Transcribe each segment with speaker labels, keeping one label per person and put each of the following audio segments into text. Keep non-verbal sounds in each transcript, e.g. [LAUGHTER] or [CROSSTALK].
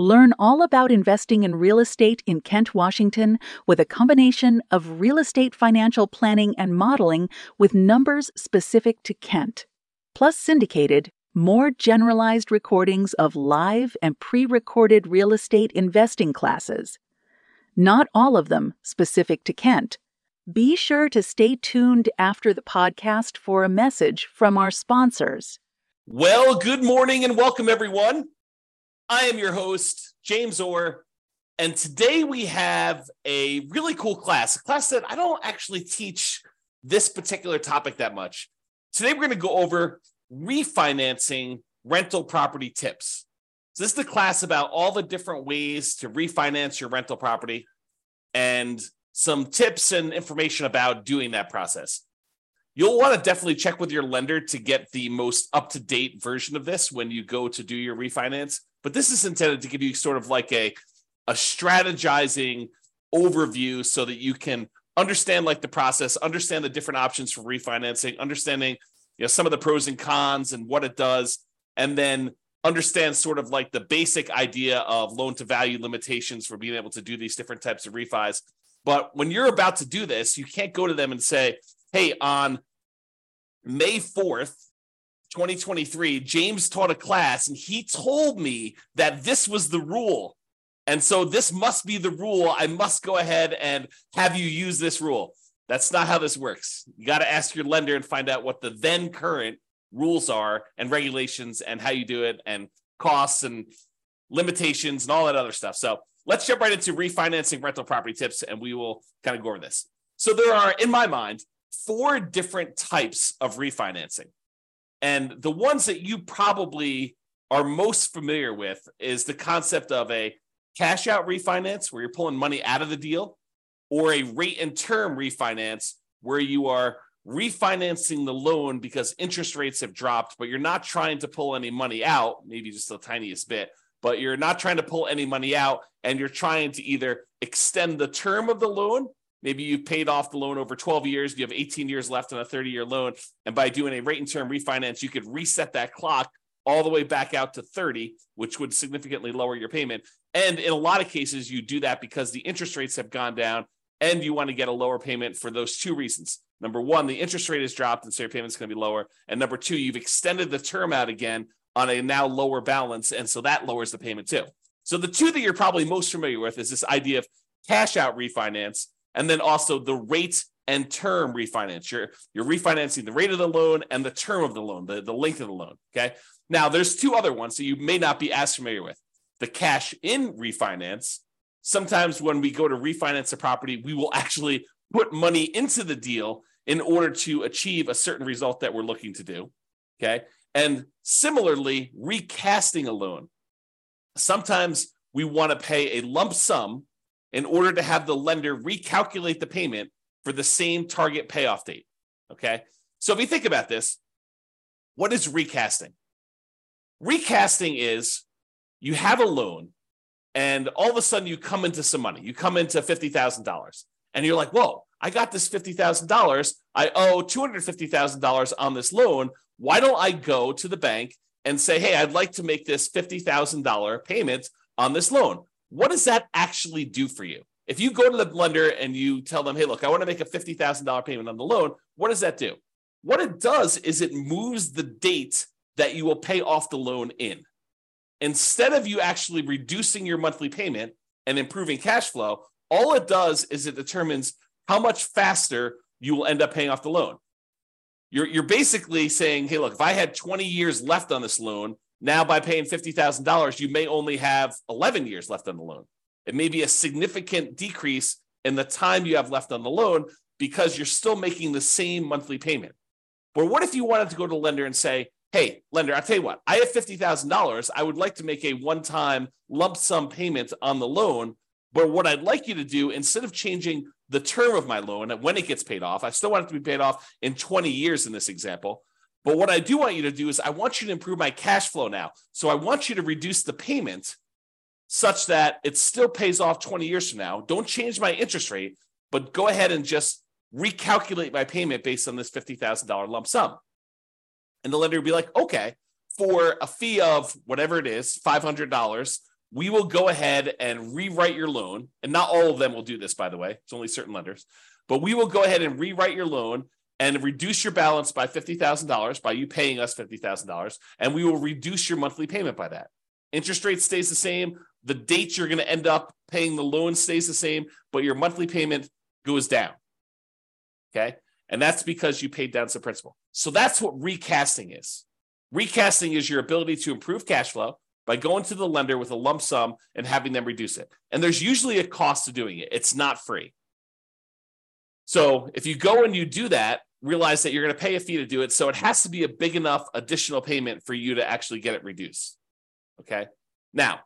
Speaker 1: Learn all about investing in real estate in Kent, Washington, with a combination of real estate financial planning and modeling with numbers specific to Kent, plus syndicated, more generalized recordings of live and pre recorded real estate investing classes. Not all of them specific to Kent. Be sure to stay tuned after the podcast for a message from our sponsors.
Speaker 2: Well, good morning and welcome, everyone. I am your host, James Orr, and today we have a really cool class, a class that I don't actually teach this particular topic that much. Today we're going to go over refinancing rental property tips. So this is the class about all the different ways to refinance your rental property and some tips and information about doing that process. You'll want to definitely check with your lender to get the most up to date version of this when you go to do your refinance. But this is intended to give you sort of like a, a strategizing overview so that you can understand like the process, understand the different options for refinancing, understanding you know some of the pros and cons and what it does, and then understand sort of like the basic idea of loan to value limitations for being able to do these different types of refis. But when you're about to do this, you can't go to them and say, "Hey, on May 4th, 2023, James taught a class and he told me that this was the rule. And so this must be the rule. I must go ahead and have you use this rule. That's not how this works. You got to ask your lender and find out what the then current rules are and regulations and how you do it and costs and limitations and all that other stuff. So let's jump right into refinancing rental property tips and we will kind of go over this. So there are, in my mind, four different types of refinancing. And the ones that you probably are most familiar with is the concept of a cash out refinance where you're pulling money out of the deal, or a rate and term refinance where you are refinancing the loan because interest rates have dropped, but you're not trying to pull any money out, maybe just the tiniest bit, but you're not trying to pull any money out and you're trying to either extend the term of the loan Maybe you've paid off the loan over 12 years, you have 18 years left on a 30 year loan. And by doing a rate and term refinance, you could reset that clock all the way back out to 30, which would significantly lower your payment. And in a lot of cases, you do that because the interest rates have gone down and you want to get a lower payment for those two reasons. Number one, the interest rate has dropped and so your payment's going to be lower. And number two, you've extended the term out again on a now lower balance. And so that lowers the payment too. So the two that you're probably most familiar with is this idea of cash out refinance and then also the rate and term refinance. You're you're refinancing the rate of the loan and the term of the loan, the, the length of the loan. Okay. Now there's two other ones that you may not be as familiar with. The cash in refinance. Sometimes when we go to refinance a property, we will actually put money into the deal in order to achieve a certain result that we're looking to do. Okay. And similarly, recasting a loan. Sometimes we want to pay a lump sum in order to have the lender recalculate the payment for the same target payoff date. Okay. So if you think about this, what is recasting? Recasting is you have a loan and all of a sudden you come into some money. You come into $50,000 and you're like, whoa, I got this $50,000. I owe $250,000 on this loan. Why don't I go to the bank and say, hey, I'd like to make this $50,000 payment on this loan? What does that actually do for you? If you go to the lender and you tell them, hey, look, I want to make a $50,000 payment on the loan, what does that do? What it does is it moves the date that you will pay off the loan in. Instead of you actually reducing your monthly payment and improving cash flow, all it does is it determines how much faster you will end up paying off the loan. You're, you're basically saying, hey, look, if I had 20 years left on this loan, now, by paying $50,000, you may only have 11 years left on the loan. It may be a significant decrease in the time you have left on the loan because you're still making the same monthly payment. But what if you wanted to go to the lender and say, hey, lender, I'll tell you what, I have $50,000. I would like to make a one time lump sum payment on the loan But what I'd like you to do, instead of changing the term of my loan when it gets paid off, I still want it to be paid off in 20 years in this example. But what I do want you to do is I want you to improve my cash flow now. So I want you to reduce the payment such that it still pays off 20 years from now. Don't change my interest rate, but go ahead and just recalculate my payment based on this $50,000 lump sum. And the lender would be like, okay, for a fee of whatever it is, $500, we will go ahead and rewrite your loan. And not all of them will do this, by the way, it's only certain lenders, but we will go ahead and rewrite your loan and reduce your balance by $50,000 by you paying us $50,000. And we will reduce your monthly payment by that. Interest rate stays the same. The date you're going to end up paying the loan stays the same, but your monthly payment goes down. Okay. And that's because you paid down some principal. So that's what recasting is. Recasting is your ability to improve cash flow by going to the lender with a lump sum and having them reduce it. And there's usually a cost to doing it, it's not free. So if you go and you do that, realize that you're going to pay a fee to do it. So it has to be a big enough additional payment for you to actually get it reduced. Okay. Now,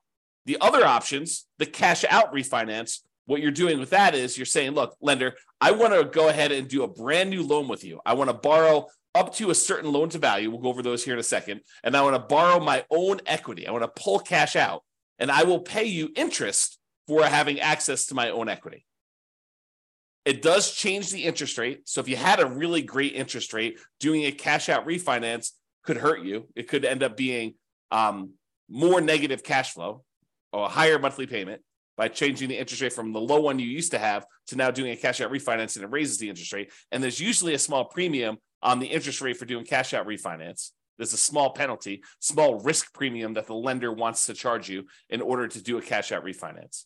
Speaker 2: the other options, the cash out refinance, what you're doing with that is you're saying, look, lender, I want to go ahead and do a brand new loan with you. I want to borrow up to a certain loan to value. We'll go over those here in a second. And I want to borrow my own equity. I want to pull cash out and I will pay you interest for having access to my own equity. It does change the interest rate. So if you had a really great interest rate, doing a cash out refinance could hurt you. It could end up being um, more negative cash flow or a higher monthly payment by changing the interest rate from the low one you used to have to now doing a cash out refinance and it raises the interest rate. And there's usually a small premium on the interest rate for doing cash out refinance. There's a small penalty, small risk premium that the lender wants to charge you in order to do a cash out refinance.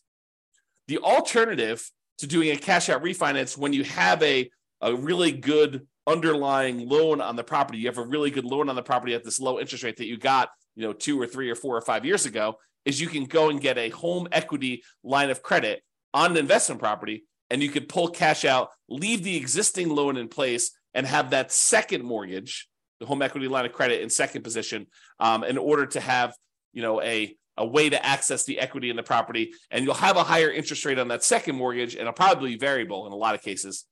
Speaker 2: The alternative to doing a cash out refinance when you have a, a really good underlying loan on the property, you have a really good loan on the property at this low interest rate that you got, you know, two or three or four or five years ago, is you can go and get a home equity line of credit on an investment property and you could pull cash out, leave the existing loan in place, and have that second mortgage, the home equity line of credit, in second position, um, in order to have you know a a way to access the equity in the property, and you'll have a higher interest rate on that second mortgage, and it'll probably be variable in a lot of cases.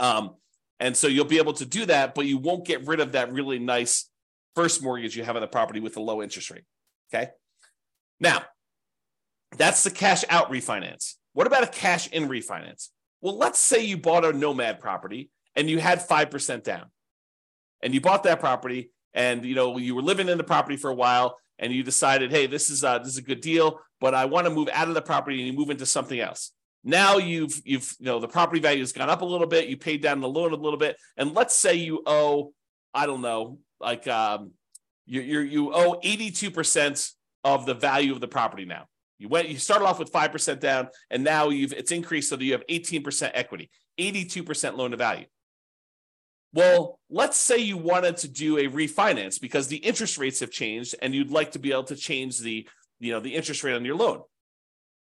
Speaker 2: Um, and so you'll be able to do that, but you won't get rid of that really nice first mortgage you have on the property with a low interest rate. Okay. Now, that's the cash out refinance. What about a cash in refinance? Well, let's say you bought a nomad property and you had 5% down. And you bought that property and you know you were living in the property for a while and you decided, hey, this is a, this is a good deal, but I want to move out of the property and you move into something else. Now you've you've you know the property value has gone up a little bit, you paid down the loan a little bit, and let's say you owe, I don't know, like um, you you you owe 82% of the value of the property now. You went, you started off with 5% down, and now you've it's increased so that you have 18% equity, 82% loan to value. Well, let's say you wanted to do a refinance because the interest rates have changed and you'd like to be able to change the, you know, the interest rate on your loan.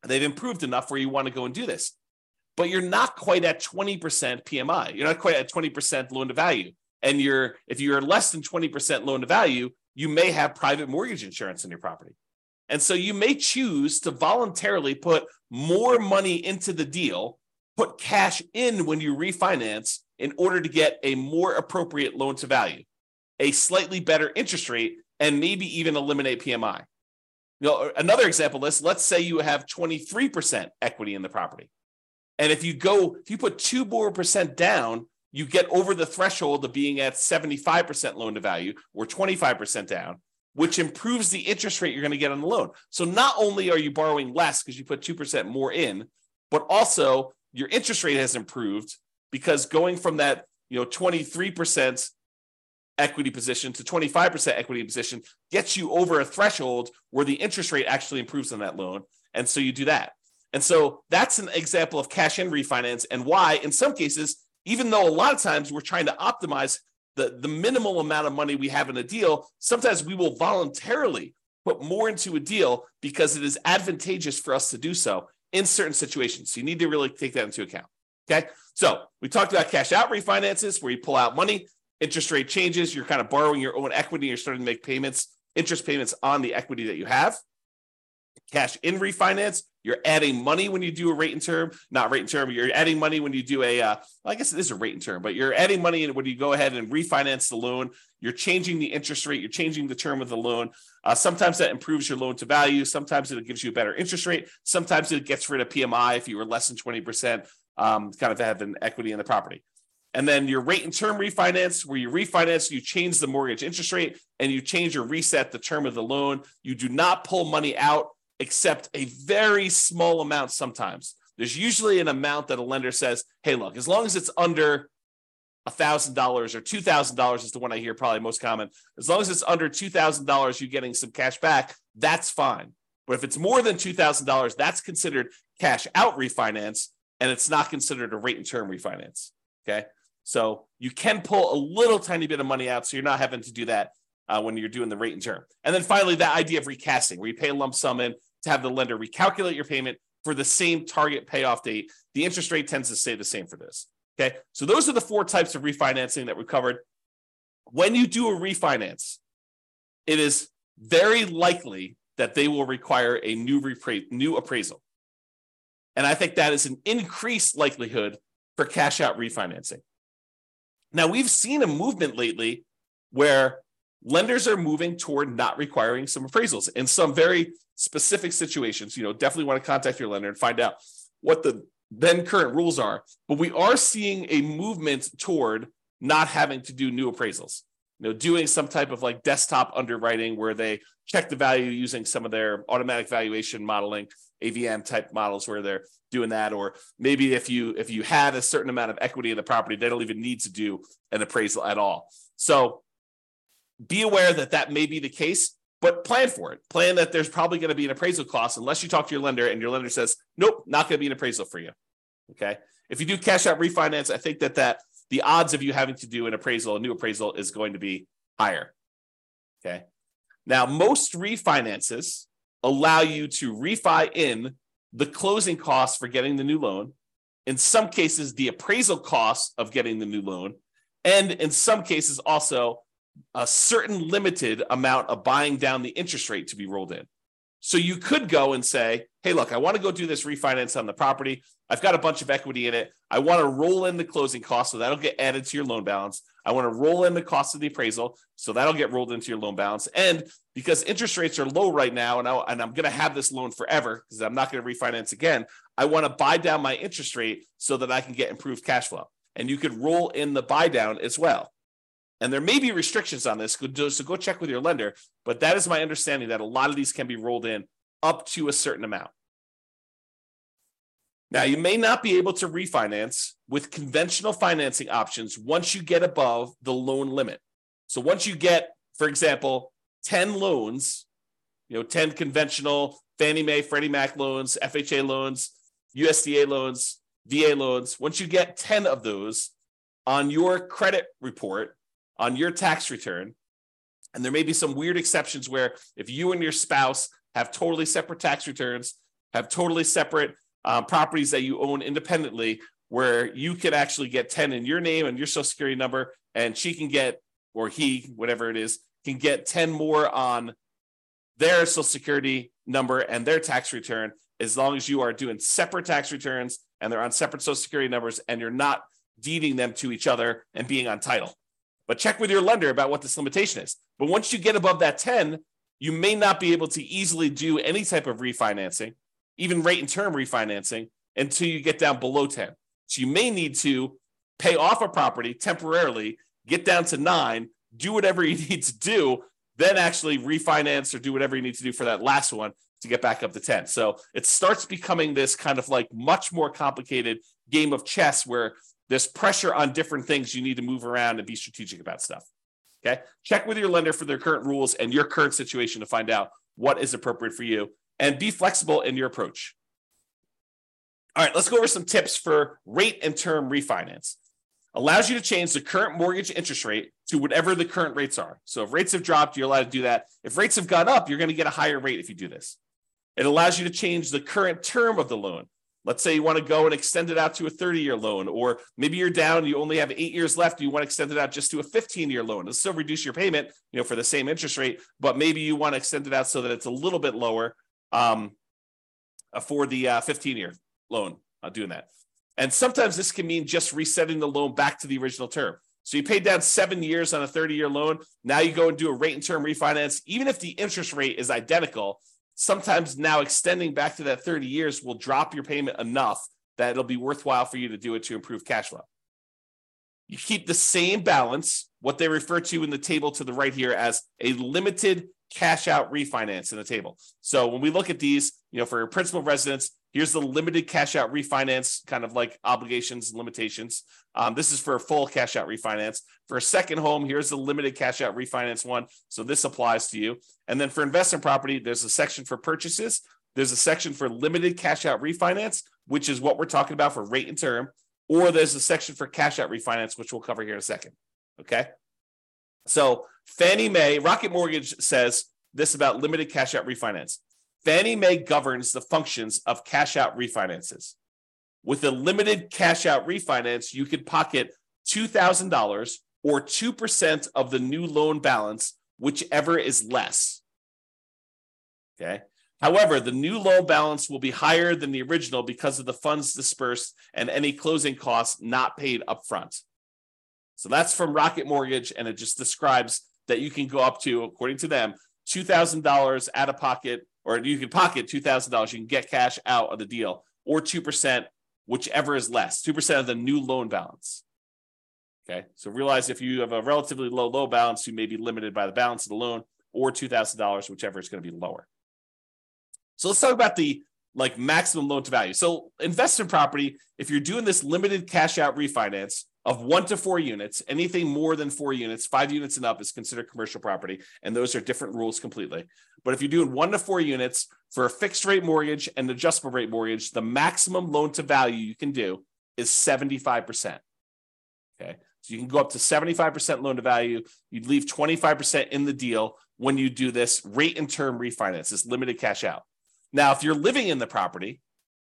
Speaker 2: They've improved enough where you want to go and do this. But you're not quite at 20% PMI. You're not quite at 20% loan to value. And you're if you're less than 20% loan to value, you may have private mortgage insurance in your property. And so you may choose to voluntarily put more money into the deal, put cash in when you refinance in order to get a more appropriate loan to value, a slightly better interest rate, and maybe even eliminate PMI. You know, another example this, let's say you have 23% equity in the property. And if you go, if you put two more percent down, you get over the threshold of being at 75% loan to value or 25% down, which improves the interest rate you're going to get on the loan. So not only are you borrowing less because you put 2% more in, but also your interest rate has improved because going from that, you know, 23% equity position to 25% equity position gets you over a threshold where the interest rate actually improves on that loan. And so you do that. And so that's an example of cash in refinance and why, in some cases, even though a lot of times we're trying to optimize the, the minimal amount of money we have in a deal, sometimes we will voluntarily put more into a deal because it is advantageous for us to do so in certain situations. So you need to really take that into account. Okay. So we talked about cash out refinances where you pull out money, interest rate changes, you're kind of borrowing your own equity, you're starting to make payments, interest payments on the equity that you have. cash in refinance. You're adding money when you do a rate and term, not rate and term. You're adding money when you do a, uh, well, I guess it is a rate and term, but you're adding money when you go ahead and refinance the loan. You're changing the interest rate. You're changing the term of the loan. Uh, sometimes that improves your loan to value. Sometimes it gives you a better interest rate. Sometimes it gets rid of PMI if you were less than 20%, um, kind of have an equity in the property. And then your rate and term refinance, where you refinance, you change the mortgage interest rate and you change or reset the term of the loan. You do not pull money out except a very small amount sometimes. There's usually an amount that a lender says, hey, look, as long as it's under $1,000 or $2,000 is the one I hear probably most common. As long as it's under $2,000, you're getting some cash back, that's fine. But if it's more than $2,000, that's considered cash out refinance and it's not considered a rate and term refinance. Okay. So you can pull a little tiny bit of money out. So you're not having to do that uh, when you're doing the rate and term. And then finally, that idea of recasting, where you pay a lump sum in to have the lender recalculate your payment for the same target payoff date. The interest rate tends to stay the same for this. Okay. So those are the four types of refinancing that we covered. When you do a refinance, it is very likely that they will require a new, repra- new appraisal. And I think that is an increased likelihood for cash out refinancing. Now, we've seen a movement lately where lenders are moving toward not requiring some appraisals in some very specific situations. You know, definitely want to contact your lender and find out what the then current rules are. But we are seeing a movement toward not having to do new appraisals. You know, doing some type of like desktop underwriting where they check the value using some of their automatic valuation modeling, AVM type models where they're doing that. Or maybe if you if you had a certain amount of equity in the property, they don't even need to do an appraisal at all. So be aware that that may be the case, but plan for it. Plan that there's probably going to be an appraisal cost unless you talk to your lender and your lender says, nope, not going to be an appraisal for you. Okay. If you do cash out refinance, I think that that the odds of you having to do an appraisal, a new appraisal, is going to be higher. Okay. Now, most refinances allow you to refi in the closing costs for getting the new loan. In some cases, the appraisal costs of getting the new loan. And in some cases, also a certain limited amount of buying down the interest rate to be rolled in. So you could go and say, hey, look, I want to go do this refinance on the property. I've got a bunch of equity in it. I want to roll in the closing costs, so that'll get added to your loan balance. I want to roll in the cost of the appraisal, so that'll get rolled into your loan balance. And because interest rates are low right now, and, I, and I'm going to have this loan forever because I'm not going to refinance again, I want to buy down my interest rate so that I can get improved cash flow. And you could roll in the buy down as well. And there may be restrictions on this, so go check with your lender. But that is my understanding that a lot of these can be rolled in up to a certain amount. Now, you may not be able to refinance with conventional financing options once you get above the loan limit. So once you get, for example, 10 loans, you know, 10 conventional Fannie Mae, Freddie Mac loans, FHA loans, USDA loans, VA loans, once you get 10 of those on your credit report, on your tax return. And there may be some weird exceptions where if you and your spouse have totally separate tax returns, have totally separate um, properties that you own independently, where you can actually get 10 in your name and your social security number, and she can get, or he, whatever it is, can get 10 more on their social security number and their tax return, as long as you are doing separate tax returns and they're on separate social security numbers and you're not deeding them to each other and being on title. But check with your lender about what this limitation is. But once you get above that 10, you may not be able to easily do any type of refinancing, even rate and term refinancing, until you get down below 10. So you may need to pay off a property temporarily, get down to nine, do whatever [LAUGHS] you need to do, then actually refinance or do whatever you need to do for that last one to get back up to 10. So it starts becoming this kind of like much more complicated game of chess where there's pressure on different things you need to move around and be strategic about stuff. Okay. Check with your lender for their current rules and your current situation to find out what is appropriate for you and be flexible in your approach. All right, let's go over some tips for rate and term refinance. Allows you to change the current mortgage interest rate to whatever the current rates are. So if rates have dropped, you're allowed to do that. If rates have gone up, you're going to get a higher rate if you do this. It allows you to change the current term of the loan. Let's say you want to go and extend it out to a 30 year loan, or maybe you're down, you only have eight years left. You want to extend it out just to a 15 year loan. It'll still reduce your payment, you know, for the same interest rate, but maybe you want to extend it out so that it's a little bit lower. um, uh, for the uh, 15 year loan, uh, doing that. And sometimes this can mean just resetting the loan back to the original term. So you paid down seven years on a 30 year loan. Now you go and do a rate and term refinance. Even if the interest rate is identical, sometimes now extending back to that 30 years will drop your payment enough that it'll be worthwhile for you to do it to improve cash flow. You keep the same balance, what they refer to in the table to the right here as a limited cash out refinance in the table. So when we look at these, you know, for principal residence, here's the limited cash out refinance kind of like obligations and limitations. Um, this is for a full cash out refinance. For a second home, here's the limited cash out refinance one. So this applies to you. And then for investment property, there's a section for purchases. There's a section for limited cash out refinance, which is what we're talking about for rate and term or there's a section for cash out refinance, which we'll cover here in a second. Okay. So Fannie Mae, Rocket Mortgage says this about limited cash out refinance. Fannie Mae governs the functions of cash out refinances. With a limited cash out refinance, you could pocket $2,000 or 2% of the new loan balance, whichever is less. Okay. However, the new loan balance will be higher than the original because of the funds dispersed and any closing costs not paid upfront. So that's from Rocket Mortgage, and it just describes that you can go up to, according to them, $2,000 out of pocket, or you can pocket $2,000. You can get cash out of the deal, or 2%, whichever is less, 2% of the new loan balance. Okay, so realize if you have a relatively low low balance, you may be limited by the balance of the loan, or $2,000, whichever is going to be lower. So let's talk about the like maximum loan to value. So investment property, if you're doing this limited cash out refinance of one to four units, anything more than four units, five units and up is considered commercial property. And those are different rules completely. But if you're doing one to four units for a fixed rate mortgage and adjustable rate mortgage, the maximum loan to value you can do is 75%. Okay. So you can go up to 75% loan to value. You'd leave 25% in the deal when you do this rate and term refinance, this limited cash out. Now, if you're living in the property,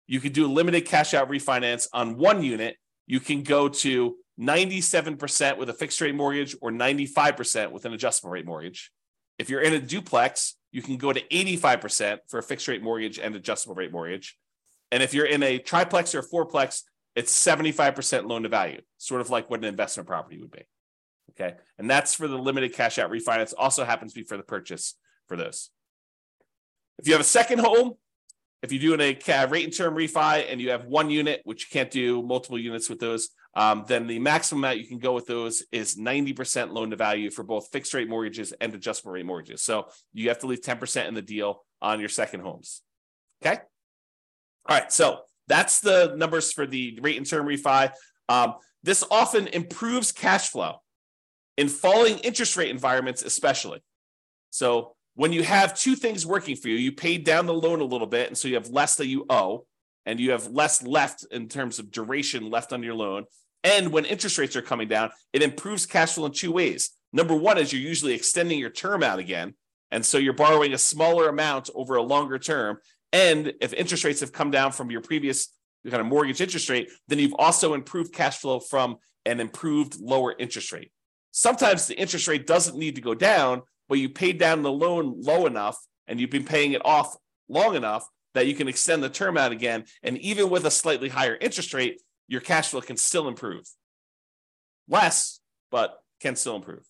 Speaker 2: you could do a limited cash out refinance on one unit. You can go to 97% with a fixed rate mortgage or 95% with an adjustable rate mortgage. If you're in a duplex, you can go to 85% for a fixed rate mortgage and adjustable rate mortgage. And if you're in a triplex or a fourplex, it's 75% loan to value, sort of like what an investment property would be. Okay. And that's for the limited cash out refinance. Also happens to be for the purchase for those. If you have a second home, if you're doing a rate and term refi and you have one unit, which you can't do multiple units with those, um, then the maximum amount you can go with those is 90% loan to value for both fixed rate mortgages and adjustable rate mortgages. So you have to leave 10% in the deal on your second homes. Okay. All right. So that's the numbers for the rate and term refi. Um, this often improves cash flow in falling interest rate environments, especially. So when you have two things working for you, you paid down the loan a little bit, and so you have less that you owe, and you have less left in terms of duration left on your loan. And when interest rates are coming down, it improves cash flow in two ways. Number one is you're usually extending your term out again. And so you're borrowing a smaller amount over a longer term. And if interest rates have come down from your previous kind of mortgage interest rate, then you've also improved cash flow from an improved lower interest rate. Sometimes the interest rate doesn't need to go down, but you paid down the loan low enough and you've been paying it off long enough that you can extend the term out again. And even with a slightly higher interest rate, your cash flow can still improve. Less, but can still improve.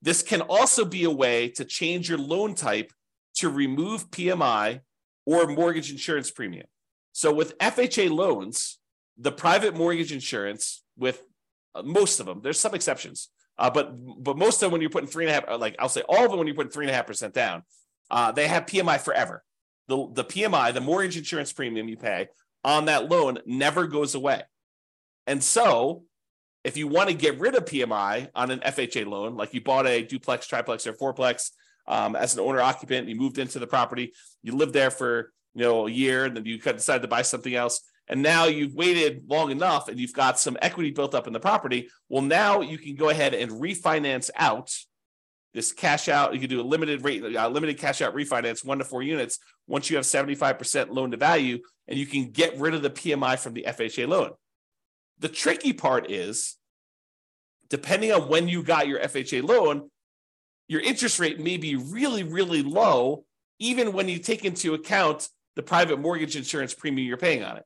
Speaker 2: This can also be a way to change your loan type to remove PMI or mortgage insurance premium. So with FHA loans, the private mortgage insurance, with uh, most of them, there's some exceptions, uh, but but most of them when you're putting three and a half, uh, like I'll say all of them when you're putting three and a half percent down, uh, they have PMI forever. The the PMI, the mortgage insurance premium you pay on that loan, never goes away. And so, if you want to get rid of PMI on an FHA loan, like you bought a duplex, triplex, or fourplex um, as an owner occupant, you moved into the property, you lived there for you know a year, and then you decided to buy something else and now you've waited long enough and you've got some equity built up in the property. Well, now you can go ahead and refinance out this cash out. You can do a limited rate, limited cash out refinance, one to four units, once you have 75% loan to value, and you can get rid of the PMI from the FHA loan. The tricky part is, depending on when you got your FHA loan, your interest rate may be really, really low even when you take into account the private mortgage insurance premium you're paying on it.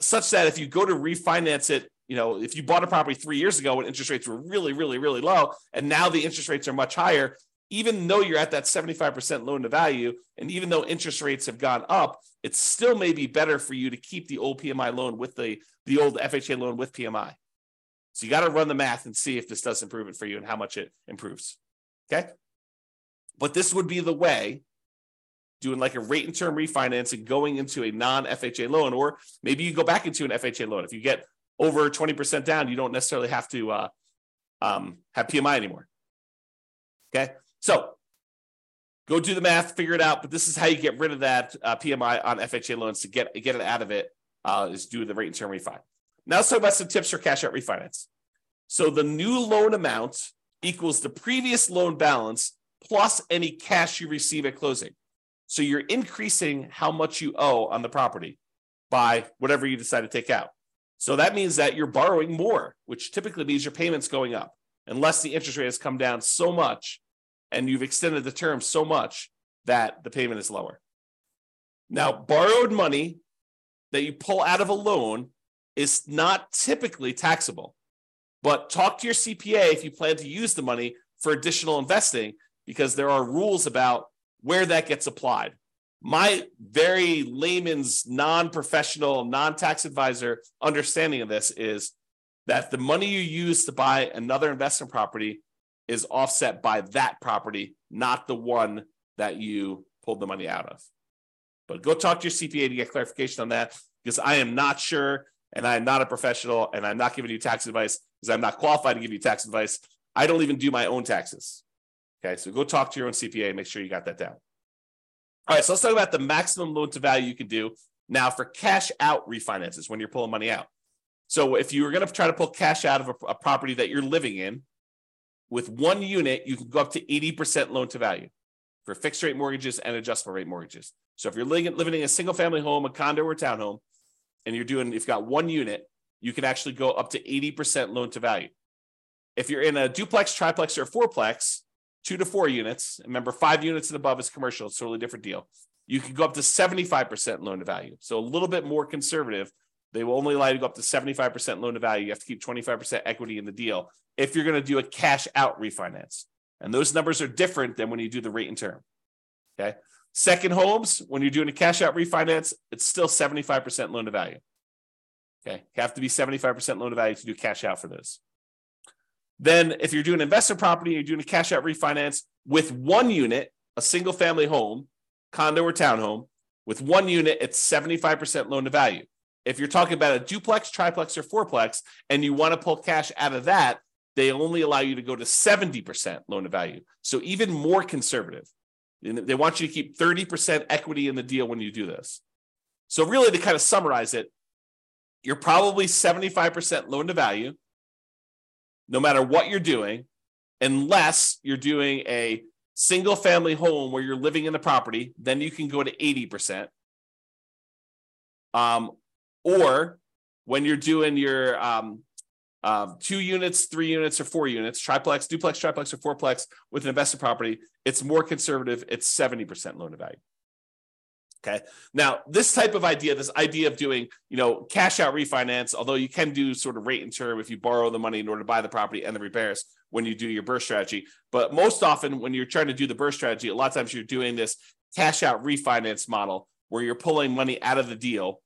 Speaker 2: Such that if you go to refinance it, you know, if you bought a property three years ago when interest rates were really, really, really low, and now the interest rates are much higher, even though you're at that 75% loan to value, and even though interest rates have gone up, it still may be better for you to keep the old PMI loan with the, the old FHA loan with PMI. So you got to run the math and see if this does improve it for you and how much it improves. Okay. But this would be the way doing like a rate and term refinancing going into a non FHA loan, or maybe you go back into an FHA loan. If you get over 20% down, you don't necessarily have to uh, um, have PMI anymore. Okay. So go do the math, figure it out. But this is how you get rid of that uh, PMI on FHA loans to get, get it out of it uh, is do the rate and term refi. Now let's talk about some tips for cash out refinance. So the new loan amount equals the previous loan balance plus any cash you receive at closing. So you're increasing how much you owe on the property by whatever you decide to take out. So that means that you're borrowing more, which typically means your payment's going up, unless the interest rate has come down so much and you've extended the term so much that the payment is lower. Now, borrowed money that you pull out of a loan is not typically taxable, but talk to your CPA if you plan to use the money for additional investing because there are rules about where that gets applied. My very layman's, non professional, non tax advisor understanding of this is that the money you use to buy another investment property is offset by that property, not the one that you pulled the money out of. But go talk to your CPA to get clarification on that because I am not sure and I am not a professional and I'm not giving you tax advice because I'm not qualified to give you tax advice. I don't even do my own taxes. Okay, so go talk to your own CPA and make sure you got that down. All right, so let's talk about the maximum loan to value you can do now for cash out refinances when you're pulling money out. So if you were going to try to pull cash out of a, a property that you're living in, with one unit, you can go up to 80% loan to value for fixed rate mortgages and adjustable rate mortgages. So if you're living, living in a single family home, a condo or townhome, and you're doing, if you've got one unit, you can actually go up to 80% loan to value. If you're in a duplex, triplex, or fourplex, two to four units, remember five units and above is commercial, it's a totally different deal. You can go up to 75% loan to value. So a little bit more conservative. They will only allow you to go up to 75% loan to value. You have to keep 25% equity in the deal if you're going to do a cash out refinance. And those numbers are different than when you do the rate and term. Okay. Second homes, when you're doing a cash out refinance, it's still 75% loan to value. Okay. You have to be 75% loan to value to do cash out for this. Then, if you're doing investment property, you're doing a cash out refinance with one unit, a single family home, condo or townhome, with one unit, it's 75% loan to value. If you're talking about a duplex, triplex, or fourplex, and you want to pull cash out of that, they only allow you to go to 70% loan to value. So even more conservative. They want you to keep 30% equity in the deal when you do this. So, really, to kind of summarize it, you're probably 75% loan to value, no matter what you're doing, unless you're doing a single family home where you're living in the property, then you can go to 80%. Um, or when you're doing your um, um, two units, three units, or four units, triplex, duplex, triplex, or fourplex with an invested property, it's more conservative. It's 70% loan to value. Okay. Now, this type of idea, this idea of doing, you know, cash out refinance, although you can do sort of rate and term if you borrow the money in order to buy the property and the repairs when you do your BRRRR strategy. But most often, when you're trying to do the BRRRR strategy, a lot of times you're doing this cash out refinance model where you're pulling money out of the deal.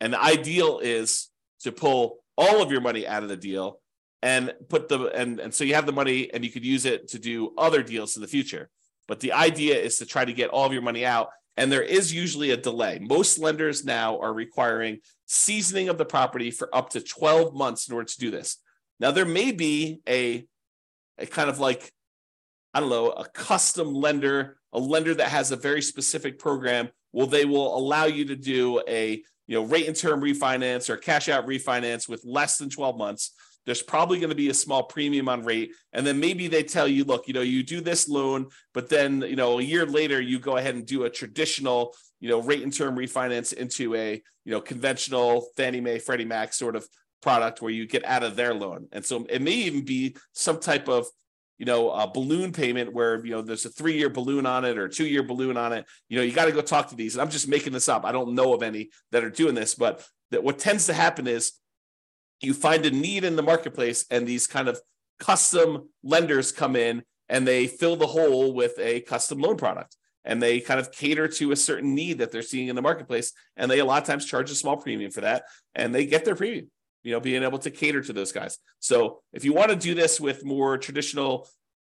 Speaker 2: And the ideal is to pull all of your money out of the deal and put the and, and so you have the money and you could use it to do other deals in the future. But the idea is to try to get all of your money out. And there is usually a delay. Most lenders now are requiring seasoning of the property for up to 12 months in order to do this. Now, there may be a, a kind of like, I don't know, a custom lender, a lender that has a very specific program. Well, they will allow you to do a you know, rate and term refinance or cash out refinance with less than 12 months, there's probably going to be a small premium on rate. And then maybe they tell you, look, you know, you do this loan, but then, you know, a year later, you go ahead and do a traditional, you know, rate and term refinance into a, you know, conventional Fannie Mae, Freddie Mac sort of product where you get out of their loan. And so it may even be some type of you know, a balloon payment where, you know, there's a three year balloon on it or two year balloon on it. You know, you got to go talk to these. And I'm just making this up. I don't know of any that are doing this, but that what tends to happen is you find a need in the marketplace and these kind of custom lenders come in and they fill the hole with a custom loan product and they kind of cater to a certain need that they're seeing in the marketplace and they a lot of times charge a small premium for that and they get their premium you know, being able to cater to those guys. So if you want to do this with more traditional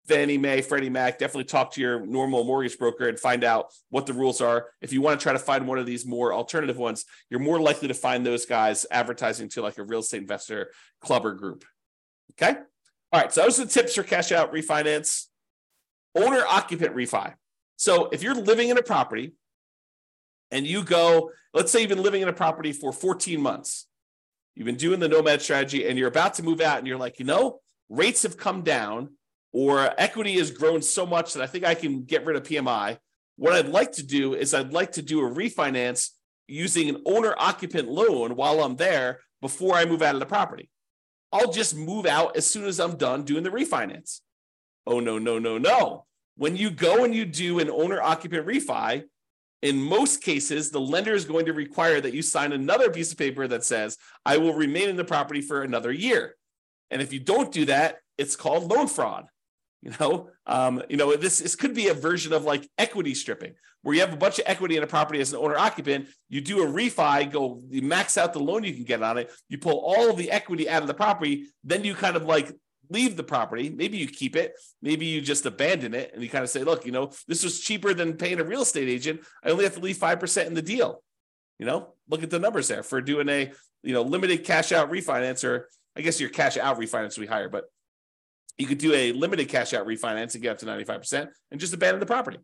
Speaker 2: Fannie Mae, Freddie Mac, definitely talk to your normal mortgage broker and find out what the rules are. If you want to try to find one of these more alternative ones, you're more likely to find those guys advertising to like a real estate investor club or group. Okay. All right. So those are the tips for cash out refinance. Owner occupant refi. So if you're living in a property and you go, let's say you've been living in a property for 14 months You've been doing the nomad strategy and you're about to move out and you're like, you know, rates have come down or equity has grown so much that I think I can get rid of PMI. What I'd like to do is I'd like to do a refinance using an owner occupant loan while I'm there before I move out of the property. I'll just move out as soon as I'm done doing the refinance. Oh, no, no, no, no. When you go and you do an owner occupant refi, in most cases, the lender is going to require that you sign another piece of paper that says, I will remain in the property for another year. And if you don't do that, it's called loan fraud. You know, um, you know, this, this could be a version of like equity stripping, where you have a bunch of equity in a property as an owner occupant. You do a refi, go you max out the loan you can get on it. You pull all the equity out of the property, then you kind of like leave the property. Maybe you keep it. Maybe you just abandon it and you kind of say, look, you know, this was cheaper than paying a real estate agent. I only have to leave 5% in the deal. You know, look at the numbers there for doing a, you know, limited cash out refinance, or I guess your cash out refinance will be higher, but you could do a limited cash out refinance and get up to 95% and just abandon the property.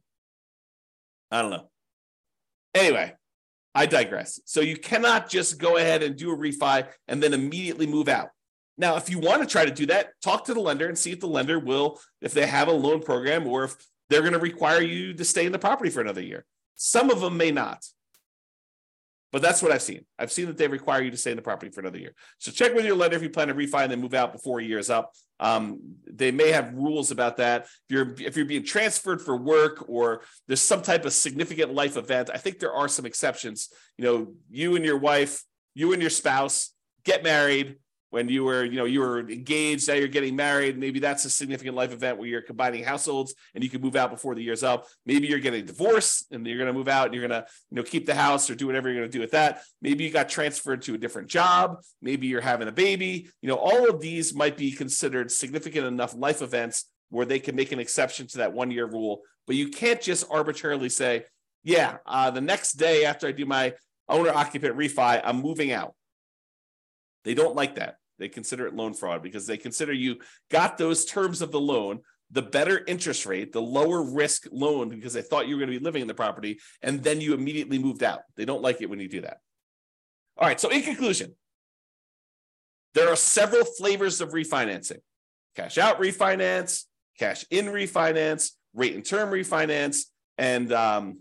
Speaker 2: I don't know. Anyway, I digress. So you cannot just go ahead and do a refi and then immediately move out. Now, if you want to try to do that, talk to the lender and see if the lender will, if they have a loan program or if they're going to require you to stay in the property for another year. Some of them may not. But that's what I've seen. I've seen that they require you to stay in the property for another year. So check with your lender if you plan to refi and then move out before a year is up. Um, they may have rules about that. If you're if you're being transferred for work or there's some type of significant life event, I think there are some exceptions. You know, you and your wife, you and your spouse get married, when you were, you know, you were engaged, now you're getting married. Maybe that's a significant life event where you're combining households and you can move out before the year's up. Maybe you're getting divorced and you're going to move out and you're going to, you know, keep the house or do whatever you're going to do with that. Maybe you got transferred to a different job. Maybe you're having a baby. You know, all of these might be considered significant enough life events where they can make an exception to that one year rule. But you can't just arbitrarily say, yeah, uh, the next day after I do my owner occupant refi, I'm moving out. They don't like that. They consider it loan fraud because they consider you got those terms of the loan, the better interest rate, the lower risk loan because they thought you were going to be living in the property, and then you immediately moved out. They don't like it when you do that. All right. So, in conclusion, there are several flavors of refinancing cash out refinance, cash in refinance, rate and term refinance, and um,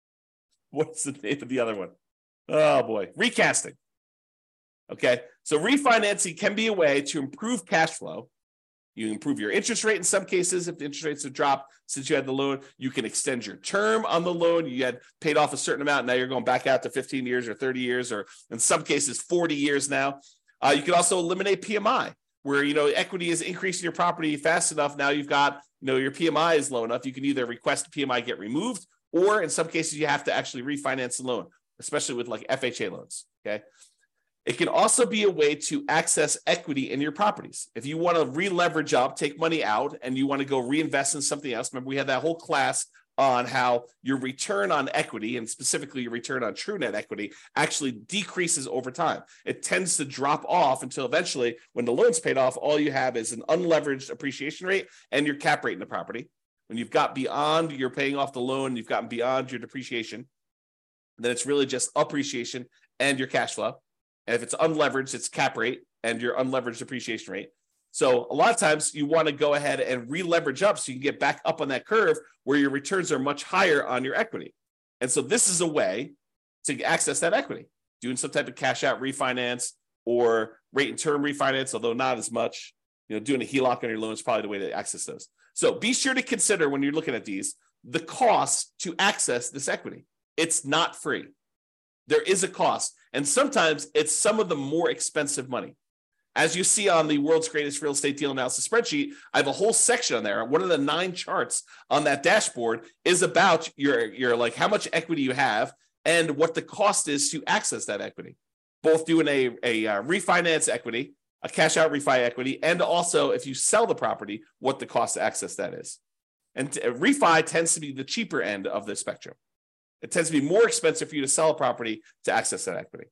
Speaker 2: [LAUGHS] what's the name of the other one? Oh boy, recasting. Okay. So refinancing can be a way to improve cash flow. You improve your interest rate in some cases if the interest rates have dropped since you had the loan. You can extend your term on the loan. You had paid off a certain amount. Now you're going back out to 15 years or 30 years, or in some cases, 40 years now. Uh, you can also eliminate PMI, where you know equity is increasing your property fast enough. Now you've got you know your PMI is low enough. You can either request PMI get removed, or in some cases you have to actually refinance the loan, especially with like FHA loans. Okay. It can also be a way to access equity in your properties. If you want to re-leverage up, take money out, and you want to go reinvest in something else. Remember, we had that whole class on how your return on equity, and specifically your return on true net equity, actually decreases over time. It tends to drop off until eventually, when the loan's paid off, all you have is an unleveraged appreciation rate and your cap rate in the property. When you've got beyond you're paying off the loan, you've gotten beyond your depreciation, then it's really just appreciation and your cash flow. And if it's unleveraged, it's cap rate and your unleveraged depreciation rate. So a lot of times you want to go ahead and re-leverage up so you can get back up on that curve where your returns are much higher on your equity. And so this is a way to access that equity, doing some type of cash out refinance or rate and term refinance, although not as much. You know, doing a HELOC on your loan is probably the way to access those. So be sure to consider when you're looking at these the cost to access this equity. It's not free. There is a cost, and sometimes it's some of the more expensive money. As you see on the world's greatest real estate deal analysis spreadsheet, I have a whole section on there. One of the nine charts on that dashboard is about your, your like how much equity you have and what the cost is to access that equity. Both doing a, a uh, refinance equity, a cash out refi equity, and also if you sell the property, what the cost to access that is. And t- refi tends to be the cheaper end of the spectrum. It tends to be more expensive for you to sell a property to access that equity.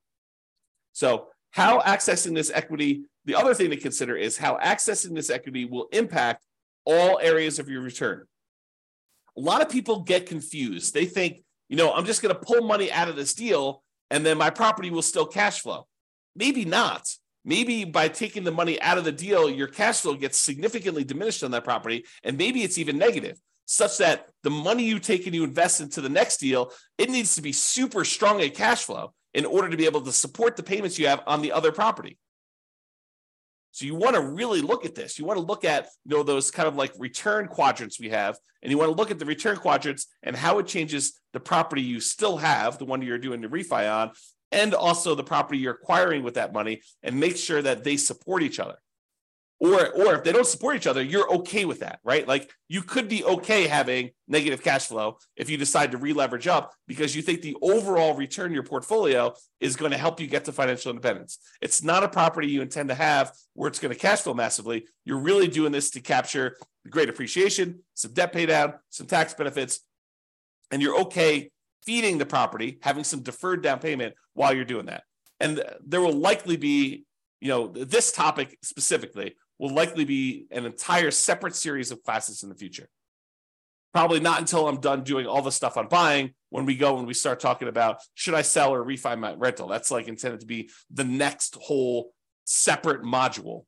Speaker 2: So, how accessing this equity, the other thing to consider is how accessing this equity will impact all areas of your return. A lot of people get confused. They think, you know, I'm just going to pull money out of this deal and then my property will still cash flow. Maybe not. Maybe by taking the money out of the deal, your cash flow gets significantly diminished on that property, and maybe it's even negative, such that the money you take and you invest into the next deal, it needs to be super strong at cash flow in order to be able to support the payments you have on the other property. So you want to really look at this. You want to look at you know those kind of like return quadrants we have, and you want to look at the return quadrants and how it changes the property you still have, the one you're doing the refi on, and also the property you're acquiring with that money, and make sure that they support each other or or if they don't support each other you're okay with that right? Like you could be okay having negative cash flow if you decide to re-leverage up because you think the overall return your portfolio is going to help you get to financial independence. It's not a property you intend to have where it's going to cash flow massively. You're really doing this to capture great appreciation some debt pay down some tax benefits and you're okay feeding the property having some deferred down payment while you're doing that. And there will likely be you know this topic specifically will likely be an entire separate series of classes in the future. Probably not until I'm done doing all the stuff on buying when we go and we start talking about should I sell or refi my rental. That's like intended to be the next whole separate module,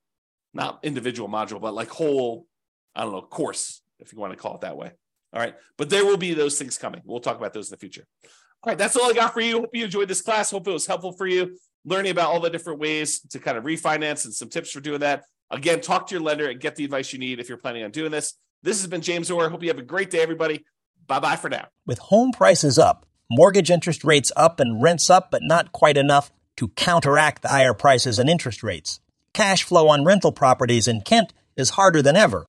Speaker 2: not individual module, but like whole, I don't know, course, if you want to call it that way. All right. But there will be those things coming. We'll talk about those in the future. All right. That's all I got for you. Hope you enjoyed this class. Hope it was helpful for you learning about all the different ways to kind of refinance and some tips for doing that. Again, talk to your lender and get the advice you need if you're planning on doing this. This has been James Orr. Hope you have a great day, everybody. Bye bye for now.
Speaker 3: With home prices up, mortgage interest rates up, and rents up, but not quite enough to counteract the higher prices and interest rates. Cash flow on rental properties in Kent is harder than ever.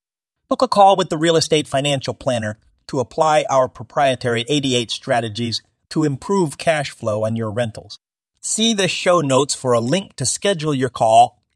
Speaker 3: Book a call with the Real Estate Financial Planner to apply our proprietary 88 strategies to improve cash flow on your rentals. See the show notes for a link to schedule your call